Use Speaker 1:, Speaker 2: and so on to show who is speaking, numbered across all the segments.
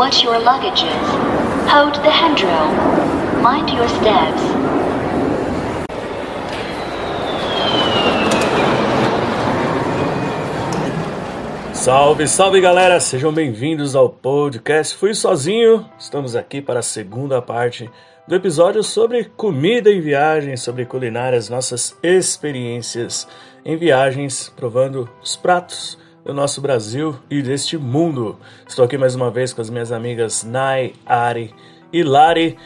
Speaker 1: what your luggage is. Hold the handrail. Mind your steps.
Speaker 2: Salve, salve galera, sejam bem-vindos ao podcast Fui Sozinho. Estamos aqui para a segunda parte do episódio sobre comida em viagem, sobre culinárias, nossas experiências em viagens, provando os pratos do nosso Brasil e deste mundo. Estou aqui mais uma vez com as minhas amigas Nai, Ari e Lari.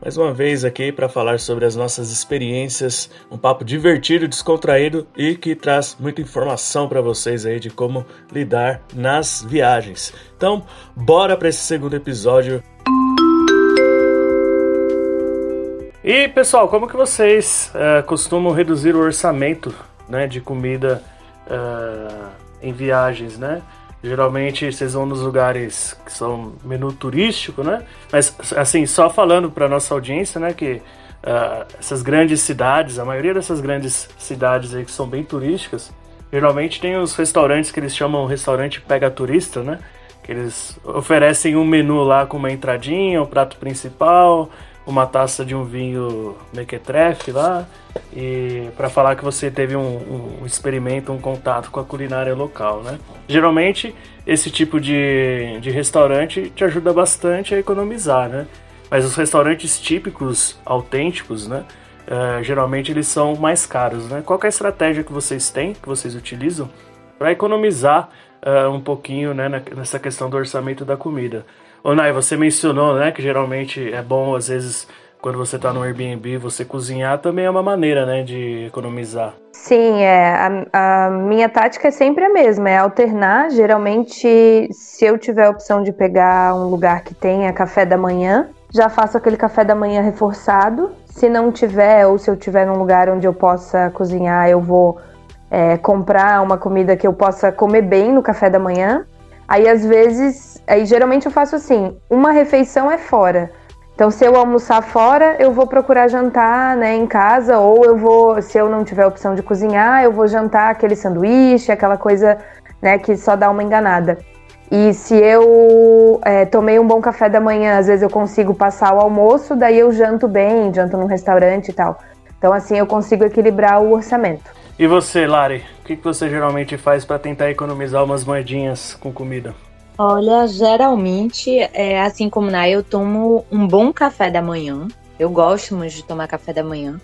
Speaker 2: Mais uma vez aqui para falar sobre as nossas experiências, um papo divertido, descontraído e que traz muita informação para vocês aí de como lidar nas viagens. Então, bora para esse segundo episódio. E pessoal, como que vocês uh, costumam reduzir o orçamento né, de comida uh, em viagens, né? Geralmente vocês vão nos lugares que são menu turístico, né? Mas assim, só falando para nossa audiência, né, que uh, essas grandes cidades, a maioria dessas grandes cidades aí que são bem turísticas, geralmente tem os restaurantes que eles chamam restaurante pega turista, né? Que eles oferecem um menu lá com uma entradinha, o um prato principal, uma taça de um vinho mequetrefe lá e para falar que você teve um, um, experimento, um contato com a culinária local, né? Geralmente esse tipo de, de restaurante te ajuda bastante a economizar, né? Mas os restaurantes típicos, autênticos, né? Uh, geralmente eles são mais caros, né? Qual é a estratégia que vocês têm, que vocês utilizam para economizar uh, um pouquinho, né, nessa questão do orçamento da comida? Ô Nai, você mencionou, né, que geralmente é bom, às vezes, quando você está no Airbnb, você cozinhar também é uma maneira, né, de economizar.
Speaker 3: Sim, é. A, a, minha tática é sempre a mesma, é alternar. Geralmente, se eu tiver a opção de pegar um lugar que tenha café da manhã, já faço aquele café da manhã reforçado. Se não tiver, ou se eu tiver num lugar onde eu possa cozinhar, eu vou é, comprar uma comida que eu possa comer bem no café da manhã. Aí às vezes, aí geralmente eu faço assim, uma refeição é fora. Então, se eu almoçar fora, eu vou procurar jantar, né, em casa, ou eu vou, se eu não tiver opção de cozinhar, eu vou jantar aquele sanduíche, aquela coisa, né, que só dá uma enganada. E se eu é, tomei um bom café da manhã, às vezes eu consigo passar o almoço, daí eu janto bem, janto num restaurante e tal. Então, assim, eu consigo equilibrar o orçamento.
Speaker 2: E você, Lari, o que, você geralmente faz para tentar economizar umas moedinhas com comida?
Speaker 4: Olha, geralmente, é, assim como na eu tomo um bom café da manhã. Eu gosto muito de tomar café da manhã.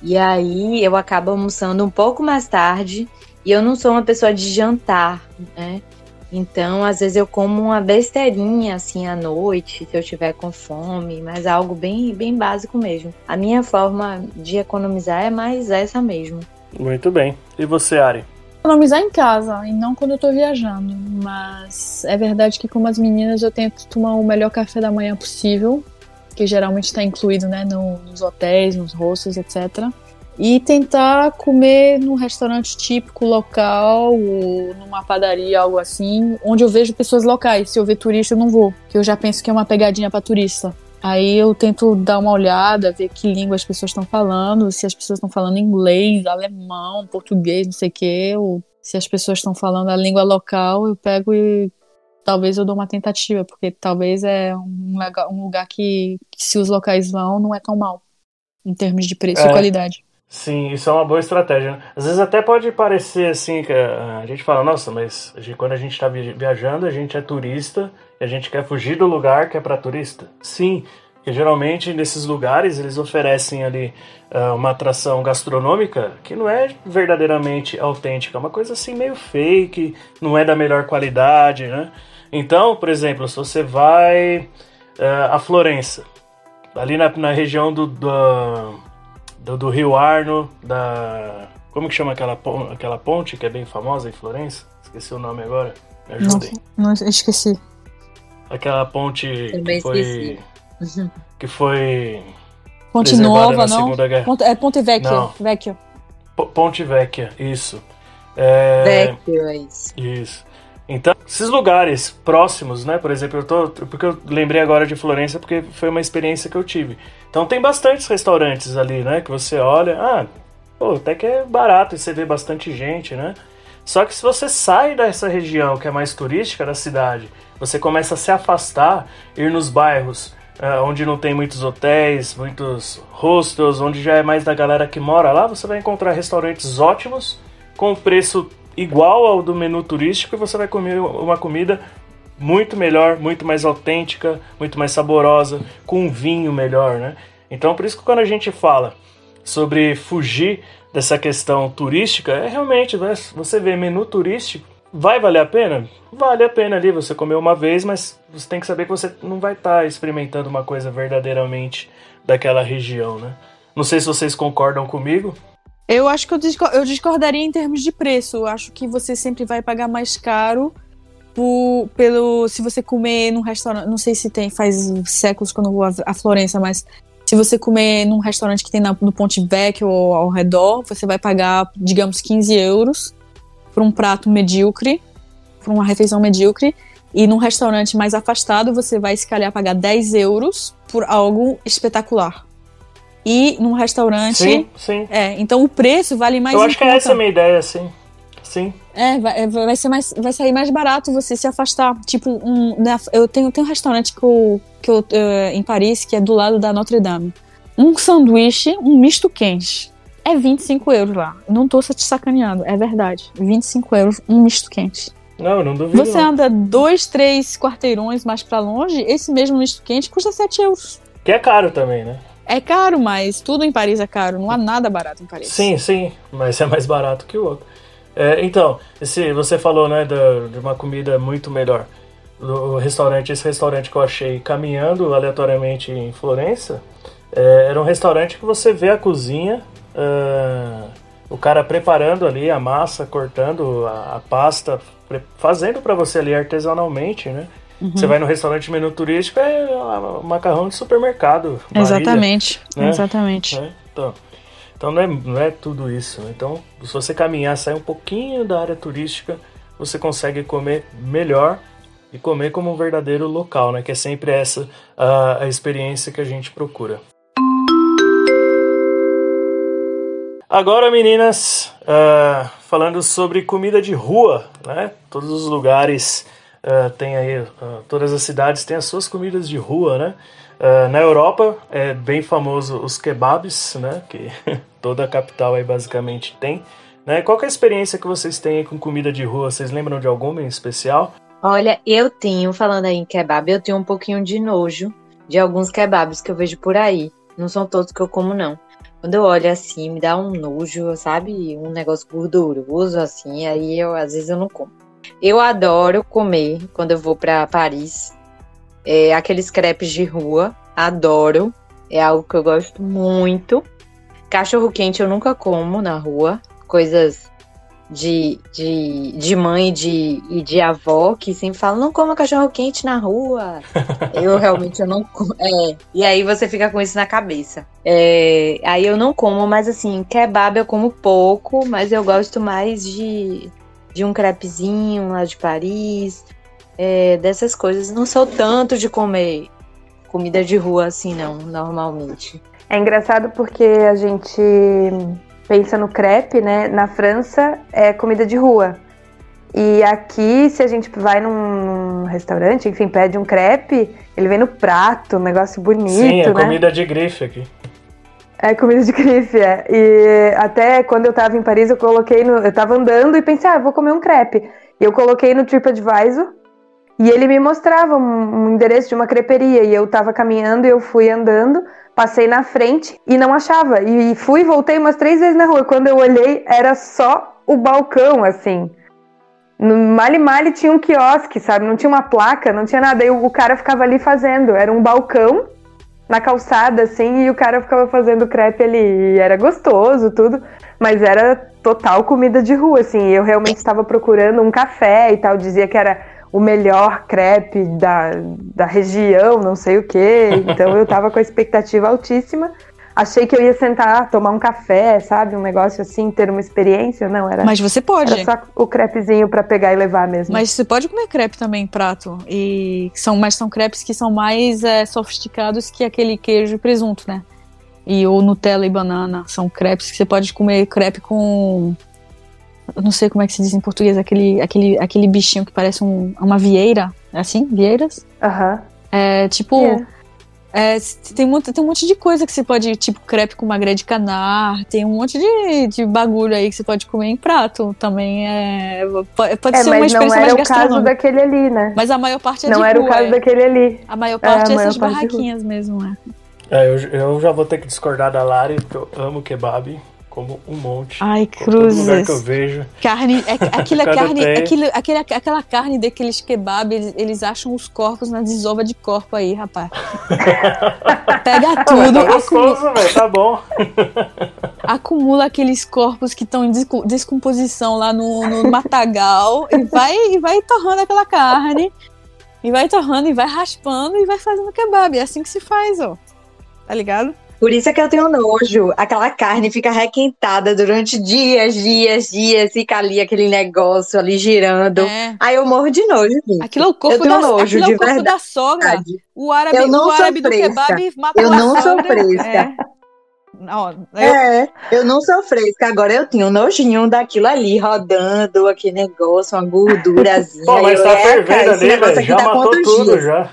Speaker 4: E aí eu acabo almoçando um pouco mais tarde. E eu não sou uma pessoa de jantar, né? Então, às vezes eu como uma besteirinha assim à noite, se eu tiver com fome, mas algo bem, bem básico mesmo. A minha forma de economizar é mais essa mesmo.
Speaker 2: Muito bem. E você, Ari?
Speaker 5: Economizar em casa e não quando eu tô viajando. Mas é verdade que, como as meninas, eu tento tomar o melhor café da manhã possível, que geralmente está incluído né, no, nos hotéis, nos hostels, etc. E tentar comer num restaurante típico local ou numa padaria, algo assim, onde eu vejo pessoas locais. Se eu ver turista, eu não vou, que eu já penso que é uma pegadinha para turista. Aí eu tento dar uma olhada, ver que língua as pessoas estão falando, se as pessoas estão falando inglês, alemão, português, não sei o quê, ou se as pessoas estão falando a língua local, eu pego e talvez eu dou uma tentativa, porque talvez é um lugar, um lugar que, que, se os locais vão, não é tão mal, em termos de preço é, e qualidade.
Speaker 2: Sim, isso é uma boa estratégia. Né? Às vezes até pode parecer assim, que a gente fala, nossa, mas quando a gente está viajando, a gente é turista, a gente quer fugir do lugar que é para turista? Sim, porque geralmente nesses lugares eles oferecem ali uh, uma atração gastronômica que não é verdadeiramente autêntica, é uma coisa assim meio fake, não é da melhor qualidade, né? Então, por exemplo, se você vai uh, a Florença, ali na, na região do, do, do, do, Rio Arno, da. Como que chama aquela, aquela ponte que é bem famosa em Florença? Esqueci o nome agora. Me ajudem.
Speaker 5: Não, não esqueci
Speaker 2: aquela ponte que foi, que foi
Speaker 5: Ponte Nova, não? Segunda Guerra. Ponte, é Ponte Vecchio. Não. Vecchio.
Speaker 2: Ponte Vecchia, isso. É...
Speaker 4: Vecchio, é isso.
Speaker 2: Isso. Então, esses lugares próximos, né? Por exemplo, eu tô. Porque eu lembrei agora de Florença porque foi uma experiência que eu tive. Então tem bastantes restaurantes ali, né? Que você olha, ah, pô, até que é barato e você vê bastante gente, né? Só que se você sai dessa região que é mais turística da cidade, você começa a se afastar, ir nos bairros uh, onde não tem muitos hotéis, muitos hostels, onde já é mais da galera que mora lá, você vai encontrar restaurantes ótimos, com preço igual ao do menu turístico, e você vai comer uma comida muito melhor, muito mais autêntica, muito mais saborosa, com vinho melhor, né? Então, por isso que quando a gente fala sobre fugir dessa questão turística, é realmente, você vê menu turístico, vai valer a pena? Vale a pena ali você comer uma vez, mas você tem que saber que você não vai estar tá experimentando uma coisa verdadeiramente daquela região, né? Não sei se vocês concordam comigo.
Speaker 5: Eu acho que eu discordaria em termos de preço. Eu acho que você sempre vai pagar mais caro por, pelo se você comer num restaurante, não sei se tem faz séculos quando eu vou a, Florença, mas se você comer num restaurante que tem na, no Ponte Vecchio ou ao redor, você vai pagar, digamos, 15 euros por um prato medíocre, por uma refeição medíocre, e num restaurante mais afastado você vai se calhar pagar 10 euros por algo espetacular. E num restaurante.
Speaker 2: Sim, sim.
Speaker 5: É, então o preço vale mais.
Speaker 2: Eu acho que é essa a minha ideia, sim. Sim.
Speaker 5: É, vai, é, vai, ser mais, vai sair mais barato você se afastar. Tipo, um, eu tenho, tenho um restaurante que eu, que eu, uh, em Paris, que é do lado da Notre Dame. Um sanduíche, um misto quente. É 25 euros lá. Não tô te sacaneando, é verdade. 25 euros, um misto quente.
Speaker 2: Não, não duvido.
Speaker 5: Você
Speaker 2: não.
Speaker 5: anda dois, três quarteirões mais para longe, esse mesmo misto quente custa 7 euros.
Speaker 2: Que é caro também, né?
Speaker 5: É caro, mas tudo em Paris é caro. Não há nada barato em Paris.
Speaker 2: Sim, sim, mas é mais barato que o outro. É, então, esse, você falou né, de, de uma comida muito melhor. O restaurante, esse restaurante que eu achei caminhando aleatoriamente em Florença, é, era um restaurante que você vê a cozinha, uh, o cara preparando ali a massa, cortando a, a pasta, fazendo para você ali artesanalmente, né? Uhum. Você vai no restaurante menu turístico, é macarrão de supermercado.
Speaker 5: Exatamente, né? exatamente.
Speaker 2: É, então, então não é, não é tudo isso. Né? Então, se você caminhar, sair um pouquinho da área turística, você consegue comer melhor e comer como um verdadeiro local, né? Que é sempre essa a, a experiência que a gente procura. Agora, meninas, uh, falando sobre comida de rua, né? Todos os lugares uh, têm aí, uh, todas as cidades têm as suas comidas de rua, né? Uh, na Europa é bem famoso os kebabs, né? Que toda a capital aí basicamente tem. Né? Qual é a experiência que vocês têm com comida de rua? Vocês lembram de alguma em especial?
Speaker 4: Olha, eu tenho, falando aí em kebab, eu tenho um pouquinho de nojo de alguns kebabs que eu vejo por aí. Não são todos que eu como, não. Quando eu olho assim, me dá um nojo, sabe? Um negócio gorduroso, assim, aí eu, às vezes eu não como. Eu adoro comer quando eu vou para Paris é, aqueles crepes de rua, adoro. É algo que eu gosto muito. Cachorro quente eu nunca como na rua. Coisas de, de, de mãe de, e de avó que sempre falam, não coma cachorro quente na rua. eu realmente eu não como. É, e aí você fica com isso na cabeça. É, aí eu não como, mas assim, kebab eu como pouco, mas eu gosto mais de, de um crepezinho lá de Paris é, dessas coisas. Não sou tanto de comer comida de rua assim, não, normalmente.
Speaker 3: É engraçado porque a gente pensa no crepe, né? Na França é comida de rua. E aqui, se a gente vai num restaurante, enfim, pede um crepe, ele vem no prato, um negócio bonito, Sim,
Speaker 2: é
Speaker 3: né?
Speaker 2: comida de grife aqui.
Speaker 3: É comida de grife, é. E até quando eu tava em Paris, eu coloquei no. Eu tava andando e pensei, ah, vou comer um crepe. E eu coloquei no TripAdvisor e ele me mostrava um, um endereço de uma creperia e eu tava caminhando e eu fui andando, passei na frente e não achava. E fui voltei umas três vezes na rua. Quando eu olhei, era só o balcão, assim. No Mali Mali tinha um quiosque, sabe? Não tinha uma placa, não tinha nada. E o cara ficava ali fazendo. Era um balcão na calçada, assim, e o cara ficava fazendo crepe ali. E era gostoso, tudo. Mas era total comida de rua, assim. Eu realmente estava procurando um café e tal. Dizia que era o melhor crepe da, da região, não sei o quê. Então eu tava com a expectativa altíssima. Achei que eu ia sentar, tomar um café, sabe? Um negócio assim, ter uma experiência. Não, era.
Speaker 5: Mas você pode.
Speaker 3: Era só o crepezinho para pegar e levar mesmo.
Speaker 5: Mas você pode comer crepe também em prato. E são, mas são crepes que são mais é, sofisticados que aquele queijo e presunto, né? E ou Nutella e banana. São crepes que você pode comer crepe com eu não sei como é que se diz em português, aquele, aquele, aquele bichinho que parece um, uma vieira, é assim? Vieiras?
Speaker 3: Aham.
Speaker 5: É tipo.
Speaker 3: Yeah.
Speaker 5: é, tem, muito, tem um monte de coisa que você pode, tipo crepe com magré de canar, tem um monte de, de bagulho aí que você pode comer em prato. Também é. Pode, pode
Speaker 3: É,
Speaker 5: ser uma
Speaker 3: mas não
Speaker 5: experiência
Speaker 3: era
Speaker 5: mais
Speaker 3: o caso
Speaker 5: gastronômica.
Speaker 3: daquele ali, né?
Speaker 5: Mas a maior parte é
Speaker 3: Não
Speaker 5: de
Speaker 3: era o
Speaker 5: rua,
Speaker 3: caso
Speaker 5: é.
Speaker 3: daquele ali.
Speaker 5: A maior parte
Speaker 3: É,
Speaker 5: é,
Speaker 3: a
Speaker 5: essas
Speaker 3: maior parte
Speaker 5: barraquinhas mesmo, é.
Speaker 2: É, eu, eu já vou ter que discordar da Lari, porque eu amo kebab, como um monte.
Speaker 5: Ai,
Speaker 2: Todo lugar
Speaker 5: cruzes.
Speaker 2: que eu vejo.
Speaker 5: Carne, é, aquilo é carne,
Speaker 2: tem.
Speaker 5: aquilo, aquele, aquela carne daqueles kebab, eles, eles acham os corpos na desova de corpo aí, rapaz. Pega
Speaker 2: Mas
Speaker 5: tudo,
Speaker 2: tá
Speaker 5: acumula,
Speaker 2: gostoso, velho, tá bom.
Speaker 5: acumula aqueles corpos que estão em desco- descomposição lá no, no matagal e vai, e vai torrando aquela carne. E vai torrando e vai raspando e vai fazendo kebab. É assim que se faz, ó. Tá ligado?
Speaker 4: Por isso é que eu tenho nojo. Aquela carne fica requentada durante dias, dias, dias, fica ali aquele negócio ali girando.
Speaker 5: É.
Speaker 4: Aí eu morro de nojo, gente.
Speaker 5: Aquilo é o
Speaker 4: Eu
Speaker 5: corpo,
Speaker 4: tenho
Speaker 5: da,
Speaker 4: nojo,
Speaker 5: aquilo é o corpo da sogra. O árabe,
Speaker 4: Eu não
Speaker 5: o
Speaker 4: sou
Speaker 5: árabe do
Speaker 4: fresca.
Speaker 5: kebab matou
Speaker 4: Eu não sou
Speaker 5: sogra.
Speaker 4: fresca.
Speaker 5: É. Ó, eu-
Speaker 4: É, eu não sou fresca. Agora eu tenho nojinho daquilo ali, rodando, aquele negócio, uma gordurazinha.
Speaker 2: Pô, mas tá
Speaker 4: "Eca,
Speaker 2: fervendo ali, velho.
Speaker 4: aqui
Speaker 2: Já
Speaker 4: tá
Speaker 2: matou tudo,
Speaker 4: dias?
Speaker 2: já.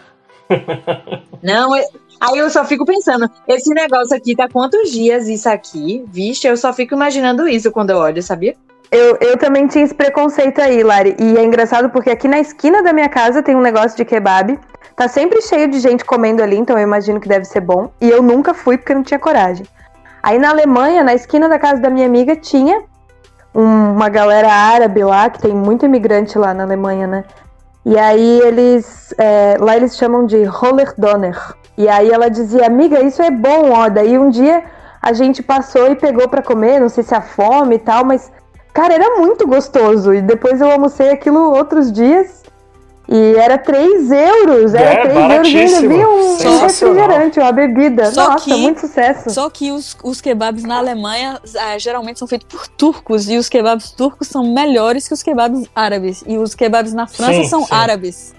Speaker 4: Não, eu- aí eu só fico pensando, esse negócio aqui tá quantos dias isso aqui? Vixe, eu só fico imaginando isso quando eu olho, sabia?
Speaker 3: Eu, eu também tinha esse preconceito aí, Lari. E é engraçado porque aqui na esquina da minha casa tem um negócio de kebab. Tá sempre cheio de gente comendo ali, então eu imagino que deve ser bom. E eu nunca fui porque não tinha coragem. Aí na Alemanha, na esquina da casa da minha amiga, tinha um- uma galera árabe lá, que tem muito imigrante lá na Alemanha, né? E aí eles. é, lá eles chamam de Roller Donner. E aí ela dizia, amiga, isso é bom, ó. Daí um dia a gente passou e pegou pra comer, não sei se a fome e tal, mas Cara, era muito gostoso. E depois eu almocei aquilo outros dias. E era 3 euros. Era
Speaker 2: É,
Speaker 3: 3 euros e ainda vinha um refrigerante, uma bebida.
Speaker 5: Só
Speaker 3: Nossa,
Speaker 5: que-
Speaker 3: muito sucesso.
Speaker 5: Só que os, os kebabs na Alemanha ah, geralmente são feitos por turcos e os kebabs turcos são melhores que os kebabs árabes. E os kebabs na França
Speaker 2: Sim,
Speaker 5: são
Speaker 2: sim.
Speaker 5: árabes.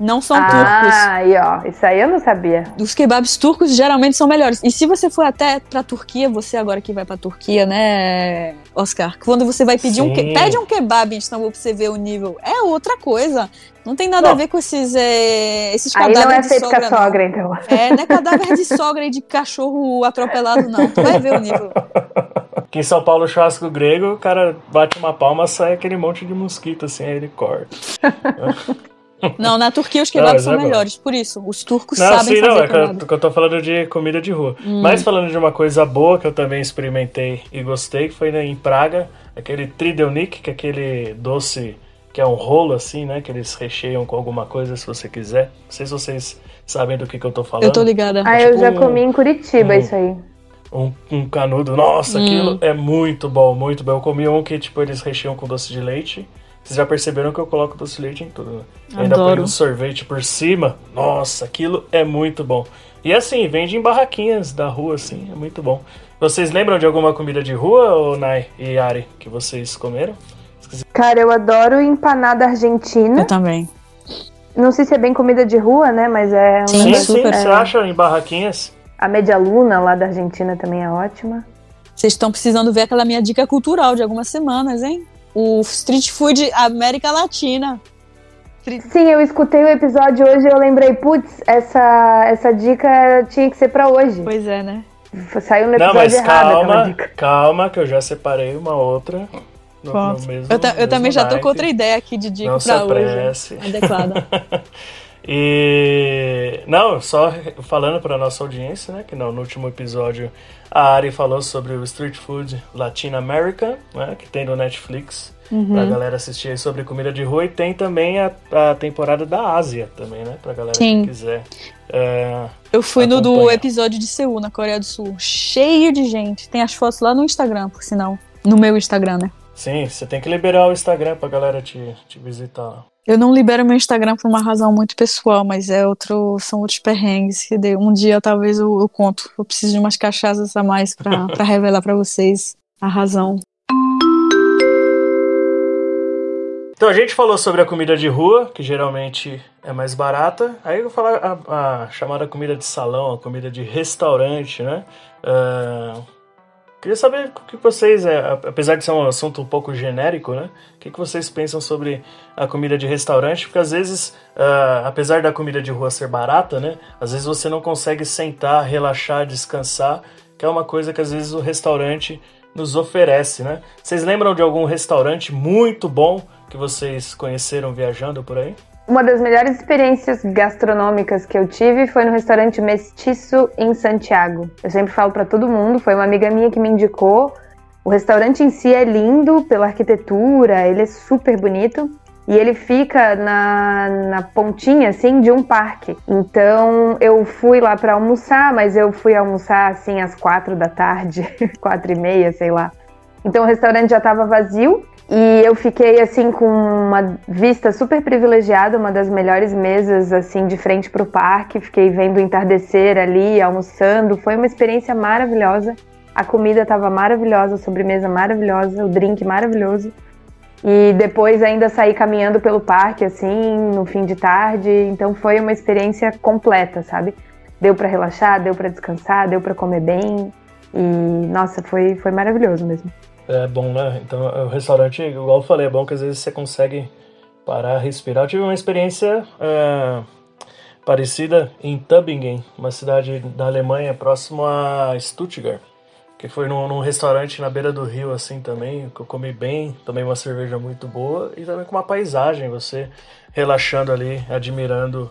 Speaker 5: Não são turcos.
Speaker 3: Ah, aí ó, isso aí eu não sabia.
Speaker 5: Os kebabs turcos geralmente são melhores. E se você for até pra Turquia, você agora que vai pra Turquia, né, Oscar? Quando você vai pedir um. que-
Speaker 2: Sim.
Speaker 5: Pede um kebab em Istambul pra você ver o nível. É outra coisa. Não tem nada
Speaker 2: Não.
Speaker 5: a ver com esses, é, esses
Speaker 3: Aí
Speaker 5: cadáveres
Speaker 3: não é
Speaker 5: de
Speaker 3: feito com
Speaker 5: sogra.
Speaker 3: a
Speaker 5: não.
Speaker 3: sogra, então.
Speaker 5: É, não é cadáver de sogra e de cachorro atropelado, não. Tu vai ver o nível.
Speaker 2: Aqui em São Paulo, churrasco grego, o cara bate uma palma, sai aquele monte de mosquito, assim, aí ele corta.
Speaker 5: Não, na Turquia os kebabs são
Speaker 2: é
Speaker 5: melhores. Por isso, os turcos
Speaker 2: Não,
Speaker 5: sabem
Speaker 2: sim,
Speaker 5: fazer
Speaker 2: não, é eu,
Speaker 5: kebab.
Speaker 2: que eu tô falando de comida de rua.
Speaker 5: Hum.
Speaker 2: Mas falando de uma coisa boa que eu também experimentei e gostei, que foi né, em Praga, aquele tridelnik, que é aquele doce que é um rolo assim, né? Que eles recheiam com alguma coisa se você quiser. Não sei se vocês sabem do que, que eu tô falando.
Speaker 5: Eu tô ligada.
Speaker 3: Ah, eu
Speaker 2: tipo
Speaker 3: já
Speaker 2: um-
Speaker 3: comi em Curitiba
Speaker 2: um-
Speaker 3: isso aí.
Speaker 2: Um, um canudo. Nossa,
Speaker 5: Hum.
Speaker 2: aquilo é muito bom, muito bom. Eu comi um que, tipo, eles recheiam com doce de leite. Vocês já perceberam que eu coloco doce de leite em tudo, né? Ainda põe
Speaker 5: Adoro.
Speaker 2: um sorvete por cima. Nossa, aquilo é muito bom. E assim, vende em barraquinhas da rua, assim, é muito bom. Vocês lembram de alguma comida de rua, ou Nai e Ari, que vocês comeram?
Speaker 3: Cara, eu adoro empanada argentina.
Speaker 5: Eu também.
Speaker 3: Não sei se é bem comida de rua, né? Mas é um
Speaker 5: Sim,
Speaker 2: Sim,
Speaker 3: negócio-
Speaker 2: sim,
Speaker 5: super.
Speaker 2: você acha em barraquinhas?
Speaker 3: A Media Luna lá da Argentina também é ótima.
Speaker 5: Vocês estão precisando ver aquela minha dica cultural de algumas semanas, hein? O Street Food América Latina.
Speaker 3: Sim, eu escutei o episódio hoje e eu lembrei, putz, essa, essa dica tinha que ser pra hoje.
Speaker 5: Pois é, né?
Speaker 3: Saiu no
Speaker 2: Não,
Speaker 3: episódio
Speaker 2: mas
Speaker 3: errado
Speaker 2: calma,
Speaker 3: dica.
Speaker 2: calma, que eu já separei uma outra. No, no mesmo,
Speaker 5: Eu, ta- eu
Speaker 2: mesmo
Speaker 5: também já tô com outra ideia aqui de dica
Speaker 2: Não se
Speaker 5: pra hoje. Adequada.
Speaker 2: E não, só falando para nossa audiência, né, que no, no último episódio a Ari falou sobre o Street Food Latin America, né, que tem no Netflix,
Speaker 5: Uhum.
Speaker 2: pra galera assistir aí sobre comida de rua e tem também a, a temporada da Ásia também, né, pra galera
Speaker 5: Sim.
Speaker 2: que quiser. É,
Speaker 5: Eu fui no do episódio de Seul, na Coreia do Sul. Cheio de gente. Tem as fotos lá no Instagram, por sinal. No meu Instagram, né?
Speaker 2: Sim, você tem que liberar o Instagram pra galera te, te visitar. lá.
Speaker 5: Eu não libero meu Instagram por uma razão muito pessoal, mas é outro, são outros perrengues que de- um dia talvez eu, eu conto. Eu preciso de umas cachaças a mais pra, pra revelar pra vocês a razão.
Speaker 2: Então a gente falou sobre a comida de rua, que geralmente é mais barata. Aí eu vou falar a, a chamada comida de salão, a comida de restaurante, né? Ah, Queria saber o que vocês, é, apesar de ser um assunto um pouco genérico, né? O que vocês pensam sobre a comida de restaurante? Porque às vezes, uh, apesar da comida de rua ser barata, né? Às vezes você não consegue sentar, relaxar, descansar, que é uma coisa que às vezes o restaurante nos oferece, né? Vocês lembram de algum restaurante muito bom que vocês conheceram viajando por aí?
Speaker 3: Uma das melhores experiências gastronômicas que eu tive foi no restaurante Mestiço em Santiago. Eu sempre falo para todo mundo, foi uma amiga minha que me indicou. O restaurante em si é lindo pela arquitetura, ele é super bonito e ele fica na, na pontinha assim de um parque. Então eu fui lá para almoçar, mas eu fui almoçar assim às quatro da tarde, quatro e meia, sei lá. Então o restaurante já estava vazio e eu fiquei assim com uma vista super privilegiada, uma das melhores mesas assim de frente para o parque. Fiquei vendo o entardecer ali, almoçando. Foi uma experiência maravilhosa. A comida estava maravilhosa, a sobremesa maravilhosa, o drink maravilhoso. E depois ainda saí caminhando pelo parque assim, no fim de tarde. Então foi uma experiência completa, sabe? Deu para relaxar, deu para descansar, deu para comer bem. E nossa, foi foi maravilhoso mesmo.
Speaker 2: É bom, né? Então, o restaurante, igual eu falei, é bom que às vezes você consegue parar, respirar. Eu tive uma experiência é, parecida em Tübingen, uma cidade da Alemanha próximo a Stuttgart, que foi num, num, restaurante na beira do rio, assim, também, que eu comi bem, tomei uma cerveja muito boa e também com uma paisagem, você relaxando ali, admirando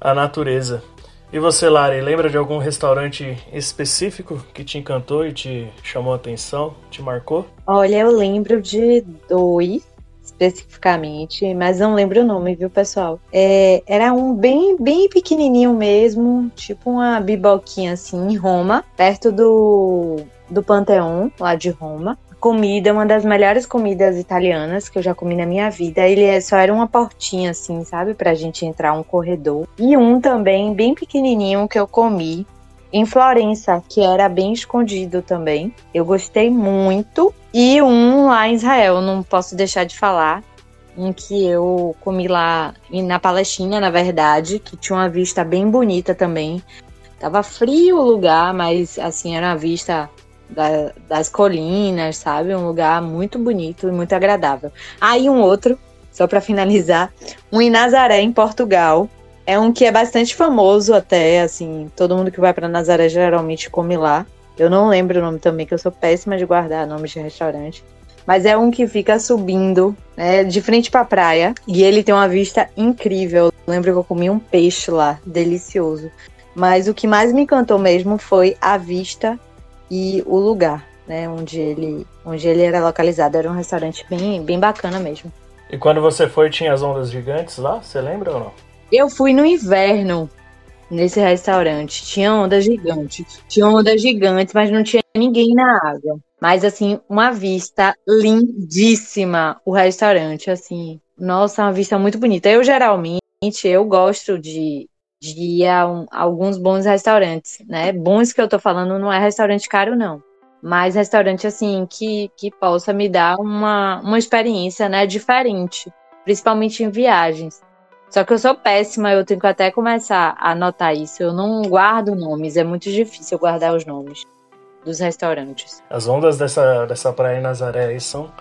Speaker 2: a natureza. E você, Lari, lembra de algum restaurante específico que te encantou e te chamou a atenção, te marcou?
Speaker 4: Olha, eu lembro de dois especificamente, mas não lembro o nome, viu, pessoal? É, era um bem, bem pequenininho mesmo, tipo uma biboquinha assim, em Roma, perto do, do Panteão, lá de Roma comida, uma das melhores comidas italianas que eu já comi na minha vida. Ele é, só era uma portinha assim, sabe, pra gente entrar um corredor. E um também bem pequenininho que eu comi em Florença, que era bem escondido também. Eu gostei muito. E um lá em Israel, não posso deixar de falar, um que eu comi lá na Palestina, na verdade, que tinha uma vista bem bonita também. Tava frio o lugar, mas assim, era uma vista da, das colinas, sabe? Um lugar muito bonito e muito agradável. Aí um outro, só para finalizar, um em Nazaré, em Portugal. É um que é bastante famoso até, assim, todo mundo que vai para Nazaré geralmente come lá. Eu não lembro o nome também, que eu sou péssima de guardar nomes de restaurante. Mas é um que fica subindo, né, de frente para a praia, e ele tem uma vista incrível. Eu lembro que eu comi um peixe lá, delicioso. Mas o que mais me encantou mesmo foi a vista e o lugar, né, onde ele, onde ele era localizado. Era um restaurante bem, bem bacana mesmo.
Speaker 2: E quando você foi, tinha as ondas gigantes lá? Você lembra ou não?
Speaker 4: Eu fui no inverno nesse restaurante. Tinha ondas gigantes. Tinha ondas gigantes, mas não tinha ninguém na água. Mas, assim, uma vista lindíssima. O restaurante, assim. Nossa, uma vista muito bonita. Eu, geralmente, eu gosto de de um, alguns bons restaurantes, né? Bons que eu tô falando não é restaurante caro, não. Mas restaurante, assim, que, que possa me dar uma, uma experiência, né, diferente. Principalmente em viagens. Só que eu sou péssima, eu tenho que até começar a anotar isso. Eu não guardo nomes, é muito difícil guardar os nomes dos restaurantes.
Speaker 2: As ondas dessa, dessa praia em Nazaré aí são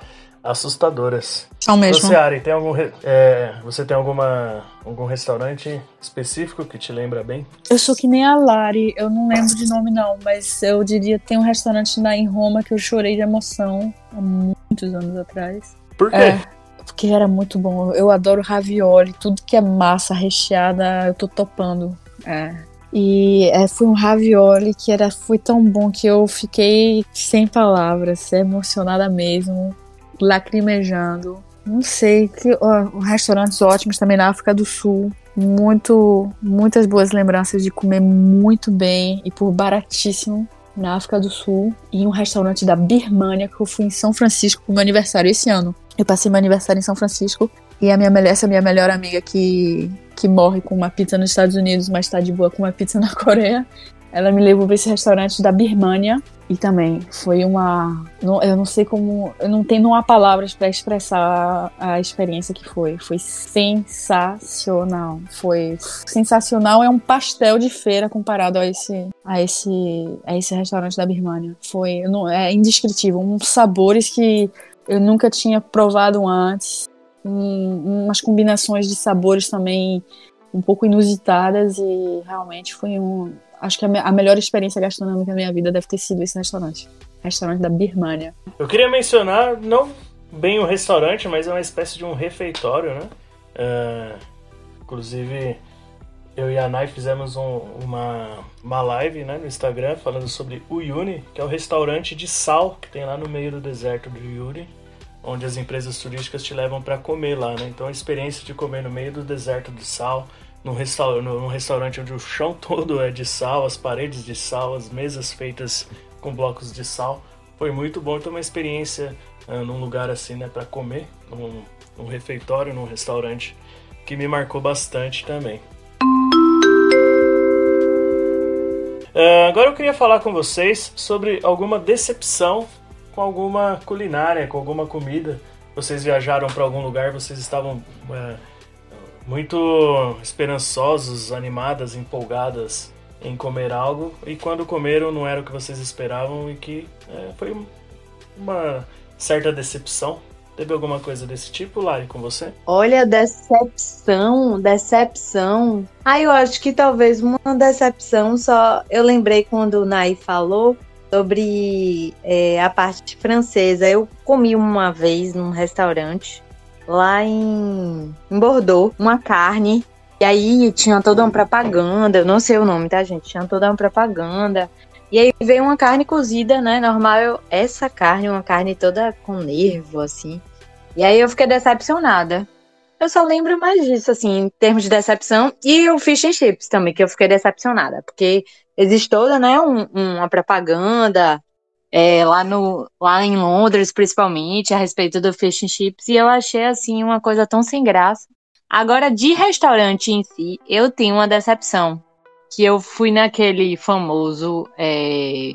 Speaker 2: assustadoras.
Speaker 5: São mesmo.
Speaker 2: Você, Ari, tem algum, é, você tem alguma, algum restaurante específico que te lembra bem?
Speaker 5: Eu sou que nem a Lari, eu não lembro de nome não, mas eu diria tem um restaurante lá em Roma que eu chorei de emoção há muitos anos atrás.
Speaker 2: Por quê?
Speaker 5: É, porque era muito bom. Eu adoro ravioli, tudo que é massa recheada, eu tô topando. É. E é, foi um ravioli que era, foi tão bom que eu fiquei sem palavras, emocionada mesmo lacrimejando. Não sei, que ó, restaurantes ótimos também na África do Sul. Muito, muitas boas lembranças de comer muito bem e por baratíssimo na África do Sul. E um restaurante da Birmania que eu fui em São Francisco pro meu aniversário esse ano. Eu passei meu aniversário em São Francisco e a minha, essa minha melhor amiga que, que morre com uma pizza nos Estados Unidos, mas tá de boa com uma pizza na Coreia. Ela me levou para esse restaurante da Birmania e também foi uma. não- eu não sei como. Eu não tenho uma palavras para expressar a experiência que foi. Foi sensacional. Foi sensacional. É um pastel de feira comparado a esse, a esse, a esse restaurante da Birmania. Foi. não- é indescritível. Uns sabores que eu nunca tinha provado antes. Um- umas combinações de sabores também um pouco inusitadas e realmente foi um. Acho que a, me- a melhor experiência gastronômica da minha vida deve ter sido esse restaurante. Restaurante da Birmania.
Speaker 2: Eu queria mencionar, não bem um restaurante, mas é uma espécie de um refeitório, né? É, inclusive, eu e a Nai fizemos um- uma, uma live né, no Instagram falando sobre o Yuni, que é o restaurante de sal que tem lá no meio do deserto do Yuri, onde as empresas turísticas te levam para comer lá, né? Então a experiência de comer no meio do deserto do sal, num, restaur num restaurante onde o chão todo é de sal, as paredes de sal, as mesas feitas com blocos de sal, foi muito bom ter uma experiência ah, num lugar assim, né, para comer, num, num refeitório, num restaurante, que me marcou bastante também. Ah, agora eu queria falar com vocês sobre alguma decepção com alguma culinária, com alguma comida. Vocês viajaram para algum lugar, vocês estavam é, muito esperançosos, animadas, empolgadas em comer algo e quando comeram não era o que vocês esperavam e que é, foi um- uma certa decepção. Teve alguma coisa desse tipo, Lari, com você?
Speaker 4: Olha, decepção, decepção. Ah, eu acho que talvez uma decepção só. Eu lembrei quando o Nai falou sobre é, a parte francesa. Eu comi uma vez num restaurante lá em, em Bordeaux uma carne. E aí tinha toda uma propaganda, eu não sei o nome, tá, gente? Tinha toda uma propaganda. E aí veio uma carne cozida, né? Normal, eu- essa carne, uma carne toda com nervo, assim. E aí eu fiquei decepcionada. Eu só lembro mais disso, assim, em termos de decepção. E o fish and chips também, que eu fiquei decepcionada. Porque existe toda, né, um- uma propaganda é, lá, no, lá em Londres, principalmente, a respeito do fish and chips. E eu achei, assim, uma coisa tão sem graça. Agora, de restaurante em si, eu tenho uma decepção. Que eu fui naquele famoso é,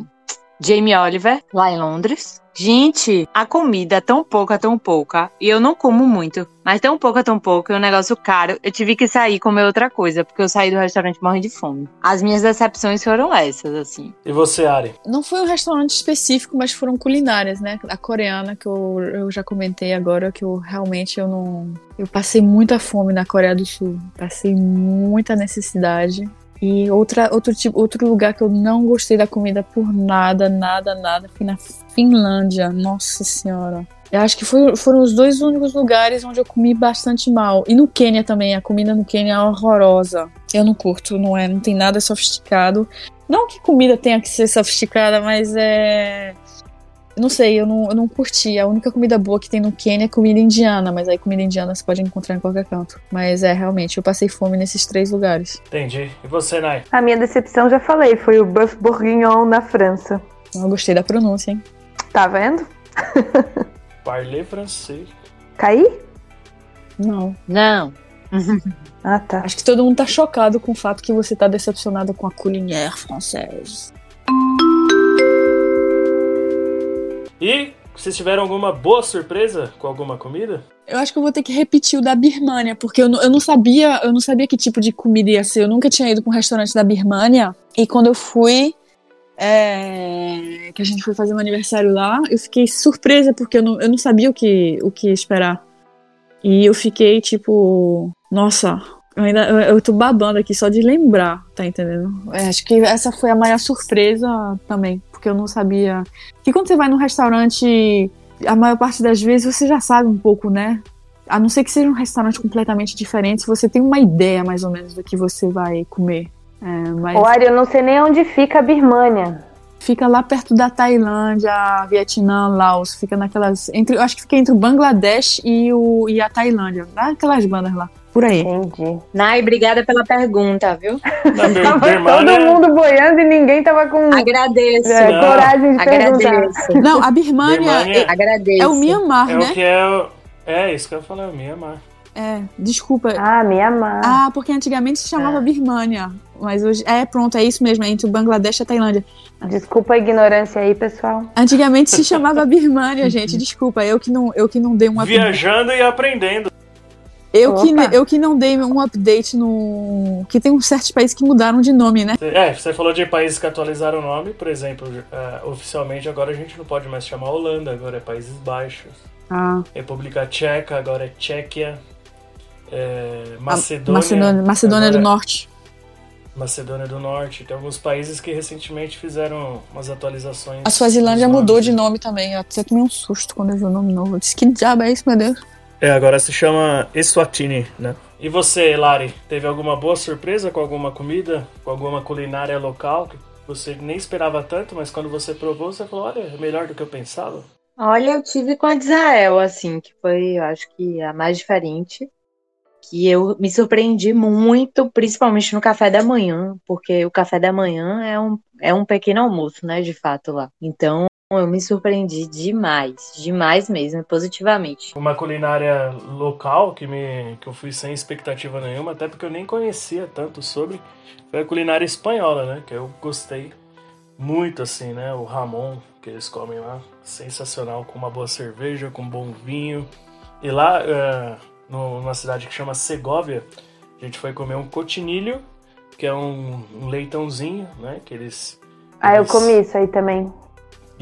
Speaker 4: Jamie Oliver, lá em Londres. Gente, a comida é tão pouca, tão pouca. E eu não como muito. Mas tão pouca, tão pouca. E um negócio caro. Eu tive que sair e comer outra coisa. Porque eu saí do restaurante morrendo de fome. As minhas decepções foram essas, assim.
Speaker 2: E você, Ari?
Speaker 5: Não foi um restaurante específico, mas foram culinárias, né? A coreana, que eu, eu já comentei agora, que eu realmente eu não. Eu passei muita fome na Coreia do Sul. Passei muita necessidade. E outra, outro, tipo, outro lugar que eu não gostei da comida por nada, nada, nada, foi na Finlândia. Nossa Senhora. Eu acho que foi- foram os dois únicos lugares onde eu comi bastante mal. E no Quênia também, a comida no Quênia é horrorosa. Eu não curto, não é, não tem nada sofisticado. Não que comida tenha que ser sofisticada, mas é. Não sei, eu não, eu não curti. A única comida boa que tem no Quênia é comida indiana, mas aí comida indiana você pode encontrar em qualquer canto. Mas é, realmente, eu passei fome nesses três lugares.
Speaker 2: Entendi. E você, Nai?
Speaker 3: A minha decepção já falei, foi o Buff Bourguignon na França.
Speaker 5: Eu gostei da pronúncia, hein?
Speaker 3: Tá vendo?
Speaker 2: Parlez francês.
Speaker 3: Caí?
Speaker 5: Não.
Speaker 4: Não.
Speaker 3: Ah, tá.
Speaker 5: Acho que todo mundo tá chocado com o fato que você tá decepcionado com a culinária française.
Speaker 2: E vocês tiveram alguma boa surpresa com alguma comida?
Speaker 5: Eu acho que eu vou ter que repetir o da Birmania, porque eu não, eu não sabia, eu não sabia que tipo de comida ia ser. Eu nunca tinha ido para um restaurante da Birmania. E quando eu fui, é, que a gente foi fazer um aniversário lá, eu fiquei surpresa porque eu não, eu não sabia o que, o que esperar. E eu fiquei tipo, nossa, eu ainda eu, eu tô babando aqui só de lembrar, tá entendendo? É, acho que essa foi a maior surpresa também, porque eu não sabia. Que quando você vai num restaurante a maior parte das vezes você já sabe um pouco, né? A não ser que seja um restaurante completamente diferente, você tem uma ideia mais ou menos do que você vai comer. É, mas
Speaker 3: Ari, eu não sei nem onde fica a Birmania.
Speaker 5: fica lá perto da Tailândia, Vietnã, Laos, fica naquelas. Entre, eu acho que fica entre o Bangladesh e, o, e a Tailândia. Naquelas bandas lá. Por aí.
Speaker 3: Entendi.
Speaker 4: Nai, obrigada pela pergunta, viu?
Speaker 2: Bir-
Speaker 3: Tava
Speaker 2: Birmania-
Speaker 3: todo mundo boiando e ninguém tava com
Speaker 4: Agradeço.
Speaker 3: é,
Speaker 2: Não.
Speaker 3: coragem de perguntar.
Speaker 4: Agradeço.
Speaker 5: Não, a Birmania
Speaker 2: Birmania
Speaker 5: é,
Speaker 4: Agradeço.
Speaker 5: é o Myanmar,
Speaker 2: É
Speaker 5: né?
Speaker 2: o que é. o- É isso que eu falar, o Mianmar.
Speaker 5: É, desculpa.
Speaker 3: Ah, Mianmar.
Speaker 5: Ah, porque antigamente se chamava Birmania. Mas hoje. É, pronto, é isso mesmo, é entre o Bangladesh e a Tailândia.
Speaker 3: Desculpa a ignorância aí, pessoal.
Speaker 5: Antigamente se chamava Birmania, gente. Desculpa, eu que não, eu que não dei um update.
Speaker 2: Viajando e aprendendo.
Speaker 5: Eu que, eu que não dei um update no. Que tem uns certos países que mudaram de nome, né?
Speaker 2: É, você falou de países que atualizaram o nome, por exemplo, eh, oficialmente agora a gente não pode mais chamar Holanda, agora é Países Baixos.
Speaker 5: Ah,
Speaker 2: República Tcheca, agora é Tchequia. É, Macedônia.
Speaker 5: Macedônia, Macedônia do
Speaker 2: é
Speaker 5: Norte.
Speaker 2: Macedônia do Norte. Tem alguns países que recentemente fizeram umas atualizações.
Speaker 5: A Suazilândia mudou de nome também. Eu até tomei um susto quando eu vi o nome novo. Eu disse, que diabo é isso, meu Deus?
Speaker 2: É, agora se chama Eswatini, né? E você, Lari, teve alguma boa surpresa com alguma comida, com alguma culinária local que você nem esperava tanto, mas quando você provou, você falou, olha, é melhor do que eu pensava?
Speaker 4: Olha, eu tive com a de Israel, assim, que foi, eu acho que a mais diferente. Que eu me surpreendi muito, principalmente no café da manhã, porque o café da manhã é um, é um pequeno almoço, né, de fato, lá. Então, eu me surpreendi demais, demais mesmo, positivamente.
Speaker 2: Uma culinária local que, me, que eu fui sem expectativa nenhuma, até porque eu nem conhecia tanto sobre, foi a culinária espanhola, né? Que eu gostei muito, assim, né? O Ramon, que eles comem lá, sensacional, com uma boa cerveja, com bom vinho. E lá, é, numa cidade que chama Segóvia, a gente foi comer um cotinilho, que é um, um leitãozinho, né? Que eles...
Speaker 3: Ah, eu
Speaker 2: eles-
Speaker 3: comi isso aí também.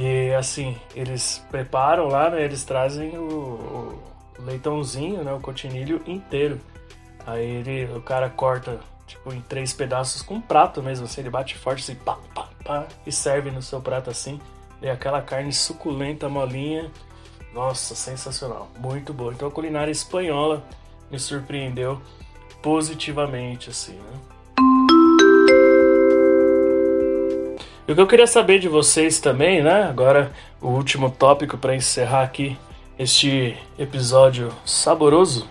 Speaker 2: E assim, eles preparam lá, né? Eles trazem o, o leitãozinho, né? O cotinilho inteiro. Aí ele, o cara corta, tipo, em três pedaços com um prato mesmo, assim, ele bate forte assim, pá, pá, pá, e serve no seu prato assim. E aquela carne suculenta, molinha. Nossa, sensacional. Muito boa. Então a culinária espanhola me surpreendeu positivamente, assim, né? O que eu queria saber de vocês também, né? Agora, o último tópico para encerrar aqui este episódio saboroso.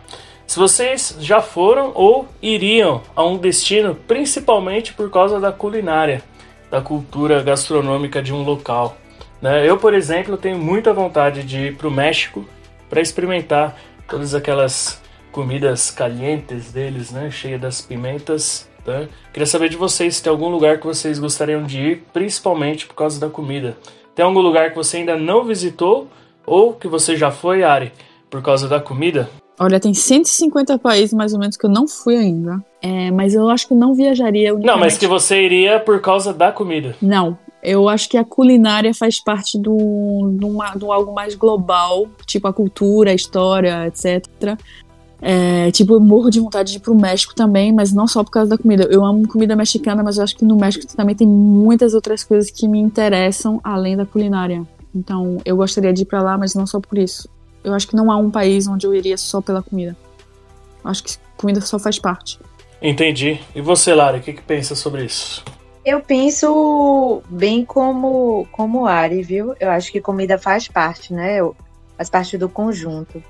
Speaker 2: Se vocês já foram ou iriam a um destino, principalmente por causa da culinária, da cultura gastronômica de um local. Né? Eu, por exemplo, tenho muita vontade de ir para o México para experimentar todas aquelas comidas calientes deles, né? Cheia das pimentas. Tá? Queria saber de vocês se tem algum lugar que vocês gostariam de ir, principalmente por causa da comida. Tem algum lugar que você ainda não visitou ou que você já foi, Ari, por causa da comida?
Speaker 5: Olha, tem 150 países mais ou menos que eu não fui ainda. É, mas eu acho que não viajaria
Speaker 2: Não, mas que
Speaker 5: unicamente-
Speaker 2: você iria por causa da comida.
Speaker 5: Não, eu acho que a culinária faz parte do, de, uma- de um algo mais global, tipo a cultura, a história, etc. É, tipo, eu morro de vontade de ir pro México também, mas não só por causa da comida. Eu amo comida mexicana, mas eu acho que no México também tem muitas outras coisas que me interessam além da culinária. Então, eu gostaria de ir pra lá, mas não só por isso. Eu acho que não há um país onde eu iria só pela comida. Eu acho que comida só faz parte.
Speaker 2: Entendi. E você, Lara, o que, que pensa sobre isso?
Speaker 4: Eu penso bem como como Ari, viu? Eu acho que comida faz parte, né? Eu- Faz parte do conjunto.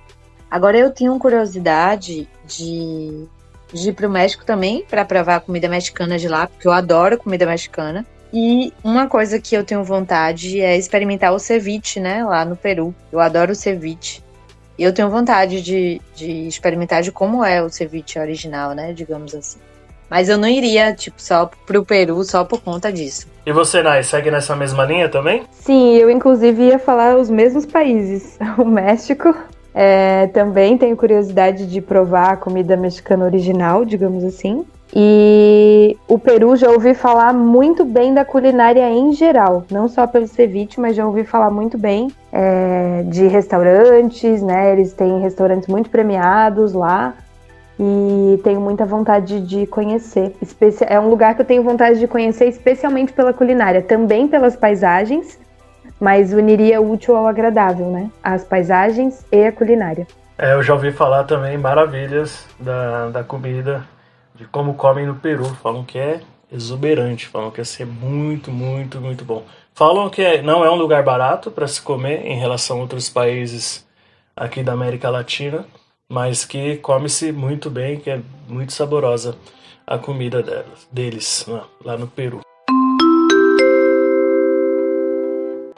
Speaker 4: Agora eu tenho curiosidade de, de ir pro México também para provar a comida mexicana de lá, porque eu adoro comida mexicana. E uma coisa que eu tenho vontade é experimentar o ceviche, né? Lá no Peru. Eu adoro o ceviche. E eu tenho vontade de, de experimentar de como é o ceviche original, né? Digamos assim. Mas eu não iria, tipo, só pro Peru só por conta disso.
Speaker 2: E você, Nai, segue nessa mesma linha também?
Speaker 3: Sim, eu inclusive ia falar os mesmos países. O México. É, também tenho curiosidade de provar a comida mexicana original, digamos assim. E o Peru já ouvi falar muito bem da culinária em geral, não só pelo ceviche, mas já ouvi falar muito bem é, de restaurantes, né? Eles têm restaurantes muito premiados lá e tenho muita vontade de conhecer. É um lugar que eu tenho vontade de conhecer, especialmente pela culinária, também pelas paisagens, mas uniria o útil ao agradável, né? As paisagens e a culinária.
Speaker 2: É, eu já ouvi falar também maravilhas da, da comida, de como comem no Peru. Falam que é exuberante, falam que ia ser muito, muito, muito bom. Falam que é- não é um lugar barato para se comer em relação a outros países aqui da América Latina, mas que come-se muito bem, que é muito saborosa a comida delas, deles lá, lá no Peru.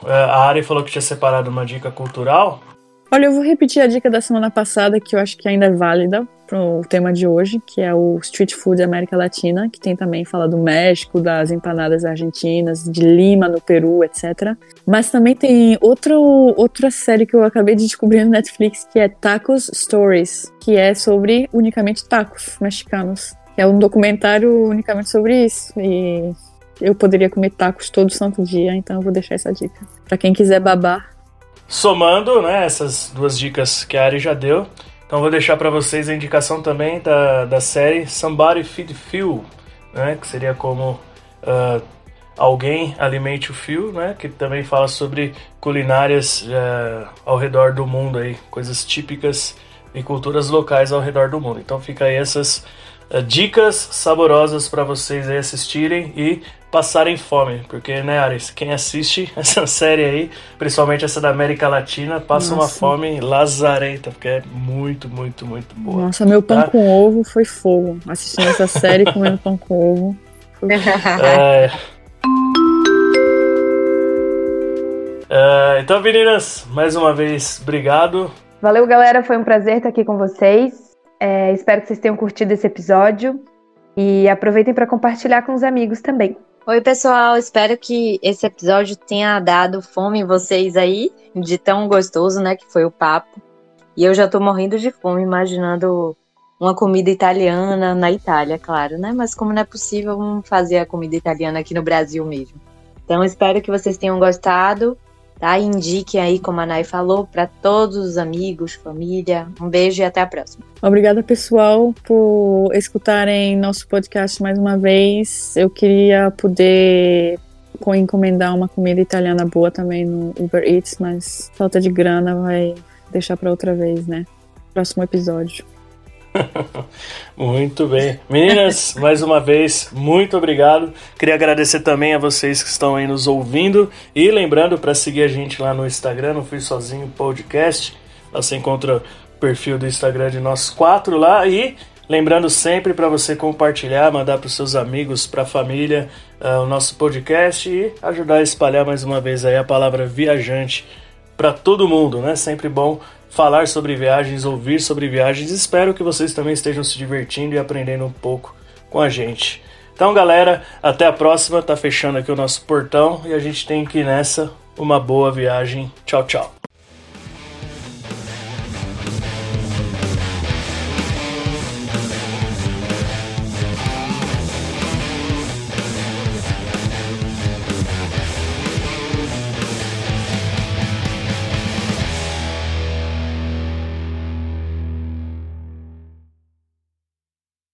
Speaker 2: A Ari falou que tinha separado uma dica cultural.
Speaker 5: Olha, eu vou repetir a dica da semana passada, que eu acho que ainda é válida, pro tema de hoje, que é o Street Food América Latina, que tem também fala do México, das empanadas argentinas, de Lima, no Peru, etc. Mas também tem outro, outra série que eu acabei de descobrir no Netflix, que é Tacos Stories, que é sobre unicamente tacos mexicanos. É um documentário unicamente sobre isso. E eu poderia comer tacos todo santo dia, então eu vou deixar essa dica. Para quem quiser babar.
Speaker 2: Somando, né, essas duas dicas que a Ari já deu, então vou deixar para vocês a indicação também da, da série Somebody Feed Phil, né, que seria como uh, alguém alimente o fio, né, que também fala sobre culinárias uh, ao redor do mundo aí, coisas típicas e culturas locais ao redor do mundo. Então fica aí essas uh, dicas saborosas para vocês assistirem e passarem fome, porque, né, Ares, quem assiste essa série aí, principalmente essa da América Latina, passa Nossa. uma fome lazarenta, porque é muito, muito, muito boa.
Speaker 5: Nossa, meu pão tá? com ovo foi fogo. Assistindo essa série comendo pão com ovo. É...
Speaker 2: é... então, meninas, mais uma vez, obrigado.
Speaker 3: Valeu, galera. Foi um prazer estar aqui com vocês. É, espero que vocês tenham curtido esse episódio. E aproveitem para compartilhar com os amigos também.
Speaker 4: Oi, pessoal. Espero que esse episódio tenha dado fome em vocês aí, de tão gostoso, né, que foi o papo. E eu já tô morrendo de fome imaginando uma comida italiana na Itália, claro, né? Mas como não é possível, vamos fazer a comida italiana aqui no Brasil mesmo. Então, espero que vocês tenham gostado. Tá? Indique aí, como a Nay falou, para todos os amigos, família. Um beijo e até a próxima.
Speaker 5: Obrigada, pessoal, por escutarem nosso podcast mais uma vez. Eu queria poder encomendar uma comida italiana boa também no Uber Eats, mas falta de grana vai deixar para outra vez, né? Próximo episódio.
Speaker 2: muito bem. Meninas, mais uma vez, muito obrigado. Queria agradecer também a vocês que estão aí nos ouvindo. E lembrando para seguir a gente lá no Instagram, no Fui Sozinho Podcast. Você encontra o perfil do Instagram de nós quatro lá. E lembrando sempre para você compartilhar, mandar para os seus amigos, para a família, uh, o nosso podcast e ajudar a espalhar mais uma vez aí a palavra viajante para todo mundo, né? Sempre bom falar sobre viagens, ouvir sobre viagens. Espero que vocês também estejam se divertindo e aprendendo um pouco com a gente. Então, galera, até a próxima. Tá fechando aqui o nosso portão e a gente tem que ir nessa. Uma boa viagem. Tchau, tchau.